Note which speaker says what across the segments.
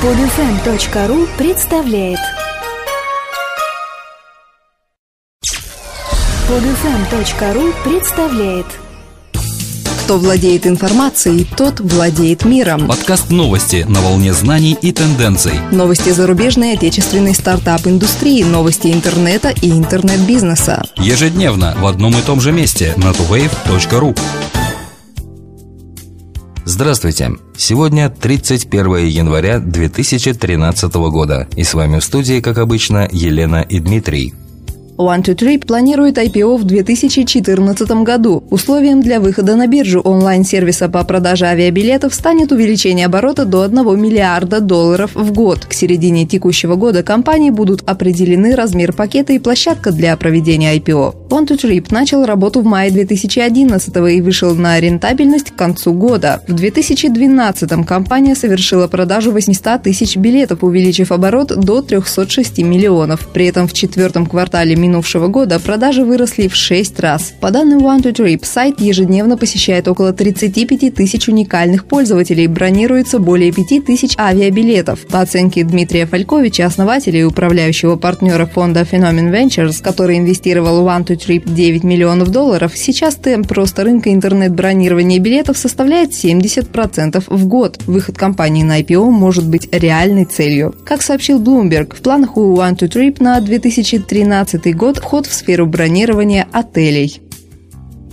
Speaker 1: Подфм.ру представляет Подфм.ру представляет
Speaker 2: Кто владеет информацией, тот владеет миром.
Speaker 3: Подкаст новости на волне знаний и тенденций.
Speaker 2: Новости зарубежной и отечественной стартап-индустрии, новости интернета и интернет-бизнеса.
Speaker 3: Ежедневно в одном и том же месте на tuwave.ru. Здравствуйте! Сегодня 31 января 2013 года. И с вами в студии, как обычно, Елена и Дмитрий.
Speaker 2: One2Trip планирует IPO в 2014 году. Условием для выхода на биржу онлайн-сервиса по продаже авиабилетов станет увеличение оборота до 1 миллиарда долларов в год. К середине текущего года компании будут определены размер пакета и площадка для проведения IPO. One2Trip начал работу в мае 2011 и вышел на рентабельность к концу года. В 2012 компания совершила продажу 800 тысяч билетов, увеличив оборот до 306 миллионов. При этом в четвертом квартале минувшего года продажи выросли в 6 раз. По данным One2Trip, сайт ежедневно посещает около 35 тысяч уникальных пользователей, бронируется более 5 тысяч авиабилетов. По оценке Дмитрия Фальковича, основателя и управляющего партнера фонда Phenomen Ventures, который инвестировал в One2Trip 9 миллионов долларов, сейчас темп роста рынка интернет-бронирования билетов составляет 70% в год. Выход компании на IPO может быть реальной целью. Как сообщил Bloomberg, в планах у One2Trip на 2013 год вход в сферу бронирования отелей.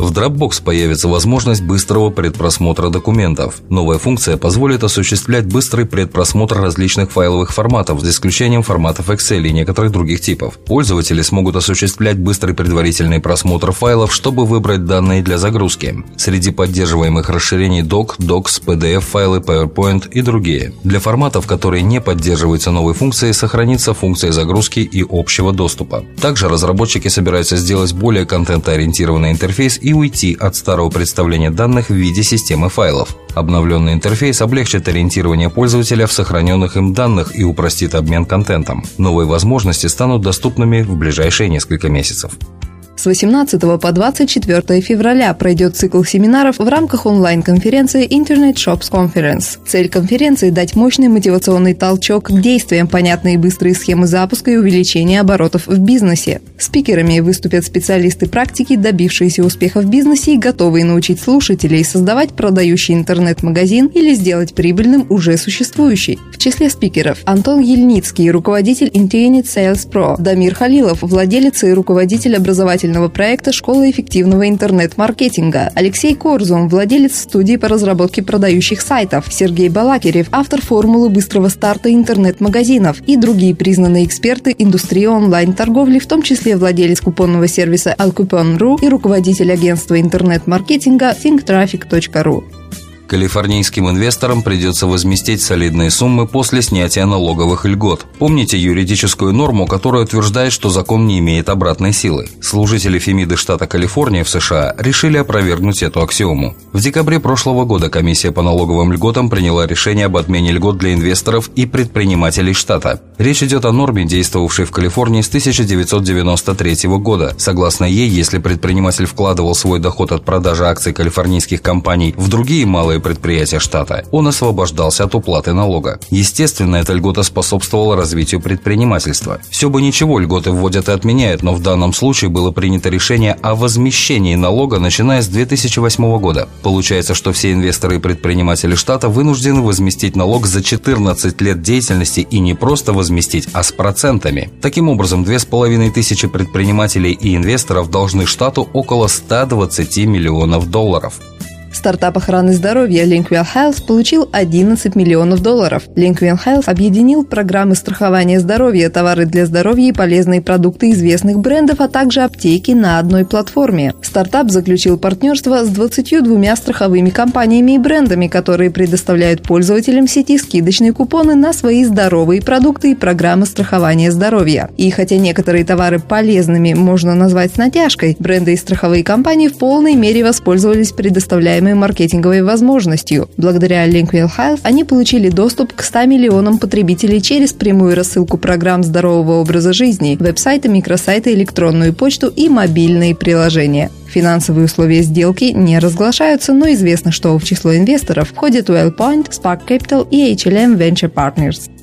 Speaker 3: В Dropbox появится возможность быстрого предпросмотра документов. Новая функция позволит осуществлять быстрый предпросмотр различных файловых форматов, за исключением форматов Excel и некоторых других типов. Пользователи смогут осуществлять быстрый предварительный просмотр файлов, чтобы выбрать данные для загрузки. Среди поддерживаемых расширений Doc, Docs, PDF-файлы, PowerPoint и другие. Для форматов, которые не поддерживаются новой функцией, сохранится функция загрузки и общего доступа. Также разработчики собираются сделать более контентоориентированный интерфейс и уйти от старого представления данных в виде системы файлов. Обновленный интерфейс облегчит ориентирование пользователя в сохраненных им данных и упростит обмен контентом. Новые возможности станут доступными в ближайшие несколько месяцев.
Speaker 2: С 18 по 24 февраля пройдет цикл семинаров в рамках онлайн-конференции Internet Shops Conference. Цель конференции – дать мощный мотивационный толчок к действиям, понятные и быстрые схемы запуска и увеличения оборотов в бизнесе. Спикерами выступят специалисты практики, добившиеся успеха в бизнесе и готовые научить слушателей создавать продающий интернет-магазин или сделать прибыльным уже существующий. В числе спикеров Антон Ельницкий, руководитель Intuinit Sales Pro, Дамир Халилов, владелец и руководитель образовательного образовательного проекта «Школа эффективного интернет-маркетинга», Алексей Корзум, владелец студии по разработке продающих сайтов, Сергей Балакирев, автор формулы быстрого старта интернет-магазинов. И другие признанные эксперты индустрии онлайн-торговли, в том числе владелец купонного сервиса Alcoupon.ru и руководитель агентства интернет-маркетинга thinktraffic.ru.
Speaker 3: Калифорнийским инвесторам придется возместить солидные суммы после снятия налоговых льгот. Помните юридическую норму, которая утверждает, что закон не имеет обратной силы? Служители Фемиды штата Калифорния в США решили опровергнуть эту аксиому. В декабре прошлого года комиссия по налоговым льготам приняла решение об отмене льгот для инвесторов и предпринимателей штата. Речь идет о норме, действовавшей в Калифорнии с 1993 года. Согласно ей, если предприниматель вкладывал свой доход от продажи акций калифорнийских компаний в другие малые малые предприятия штата, он освобождался от уплаты налога. Естественно, эта льгота способствовала развитию предпринимательства. Все бы ничего, льготы вводят и отменяют, но в данном случае было принято решение о возмещении налога, начиная с 2008 года. Получается, что все инвесторы и предприниматели штата вынуждены возместить налог за 14 лет деятельности и не просто возместить, а с процентами. Таким образом, 2500 предпринимателей и инвесторов должны штату около 120 миллионов долларов.
Speaker 2: Стартап охраны здоровья Linkwell Health получил 11 миллионов долларов. Linkwell Health объединил программы страхования здоровья, товары для здоровья и полезные продукты известных брендов, а также аптеки на одной платформе. Стартап заключил партнерство с 22 страховыми компаниями и брендами, которые предоставляют пользователям сети скидочные купоны на свои здоровые продукты и программы страхования здоровья. И хотя некоторые товары полезными можно назвать с натяжкой, бренды и страховые компании в полной мере воспользовались предоставляемыми необходимой маркетинговой возможностью. Благодаря Linkville Health они получили доступ к 100 миллионам потребителей через прямую рассылку программ здорового образа жизни, веб-сайты, микросайты, электронную почту и мобильные приложения. Финансовые условия сделки не разглашаются, но известно, что в число инвесторов входят WellPoint, Spark Capital и HLM Venture Partners.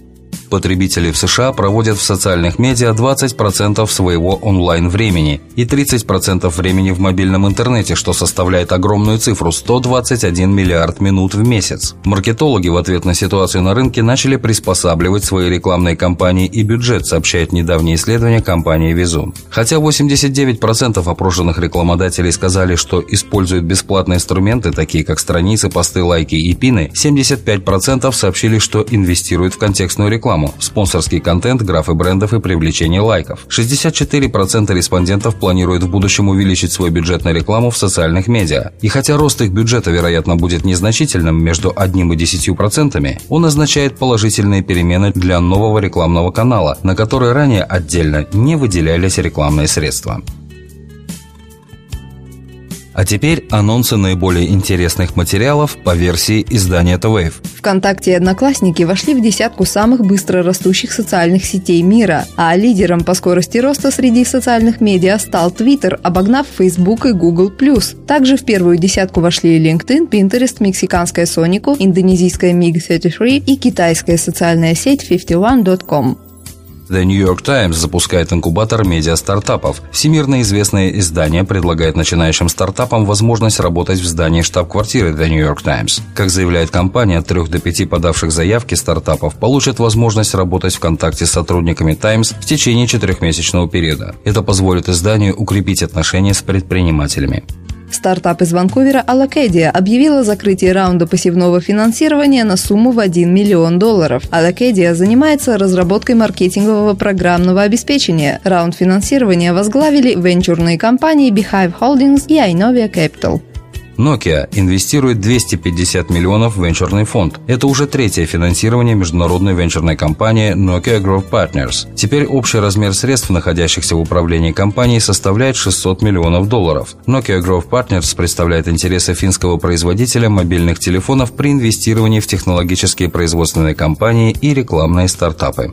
Speaker 3: Потребителей в США проводят в социальных медиа 20% своего онлайн-времени и 30% времени в мобильном интернете, что составляет огромную цифру – 121 миллиард минут в месяц. Маркетологи в ответ на ситуацию на рынке начали приспосабливать свои рекламные кампании и бюджет, сообщает недавнее исследование компании Визун. Хотя 89% опрошенных рекламодателей сказали, что используют бесплатные инструменты, такие как страницы, посты, лайки и пины, 75% сообщили, что инвестируют в контекстную рекламу, спонсорский контент, графы брендов и привлечение лайков. 64% респондентов планируют в будущем увеличить свой бюджет на рекламу в социальных медиа. И хотя рост их бюджета, вероятно, будет незначительным, между 1 и 10%, он означает положительные перемены для нового рекламного канала, на который ранее отдельно не выделялись рекламные средства. А теперь анонсы наиболее интересных материалов по версии издания The Wave.
Speaker 2: ВКонтакте и Одноклассники вошли в десятку самых быстро растущих социальных сетей мира, а лидером по скорости роста среди социальных медиа стал Twitter, обогнав Facebook и Google+. Также в первую десятку вошли LinkedIn, Pinterest, мексиканская Sonic, индонезийская MiG-33 и китайская социальная сеть 51.com.
Speaker 3: The New York Times запускает инкубатор медиа-стартапов. Всемирно известное издание предлагает начинающим стартапам возможность работать в здании штаб-квартиры The New York Times. Как заявляет компания, от 3 до 5 подавших заявки стартапов получат возможность работать в контакте с сотрудниками Times в течение четырехмесячного периода. Это позволит изданию укрепить отношения с предпринимателями.
Speaker 2: Стартап из Ванкувера Allocadia объявила закрытие раунда пассивного финансирования на сумму в 1 миллион долларов. Allocadia занимается разработкой маркетингового программного обеспечения. Раунд финансирования возглавили венчурные компании Beehive Holdings и Inovia Capital.
Speaker 3: Nokia инвестирует 250 миллионов в венчурный фонд. Это уже третье финансирование международной венчурной компании Nokia Growth Partners. Теперь общий размер средств, находящихся в управлении компанией, составляет 600 миллионов долларов. Nokia Growth Partners представляет интересы финского производителя мобильных телефонов при инвестировании в технологические производственные компании и рекламные стартапы.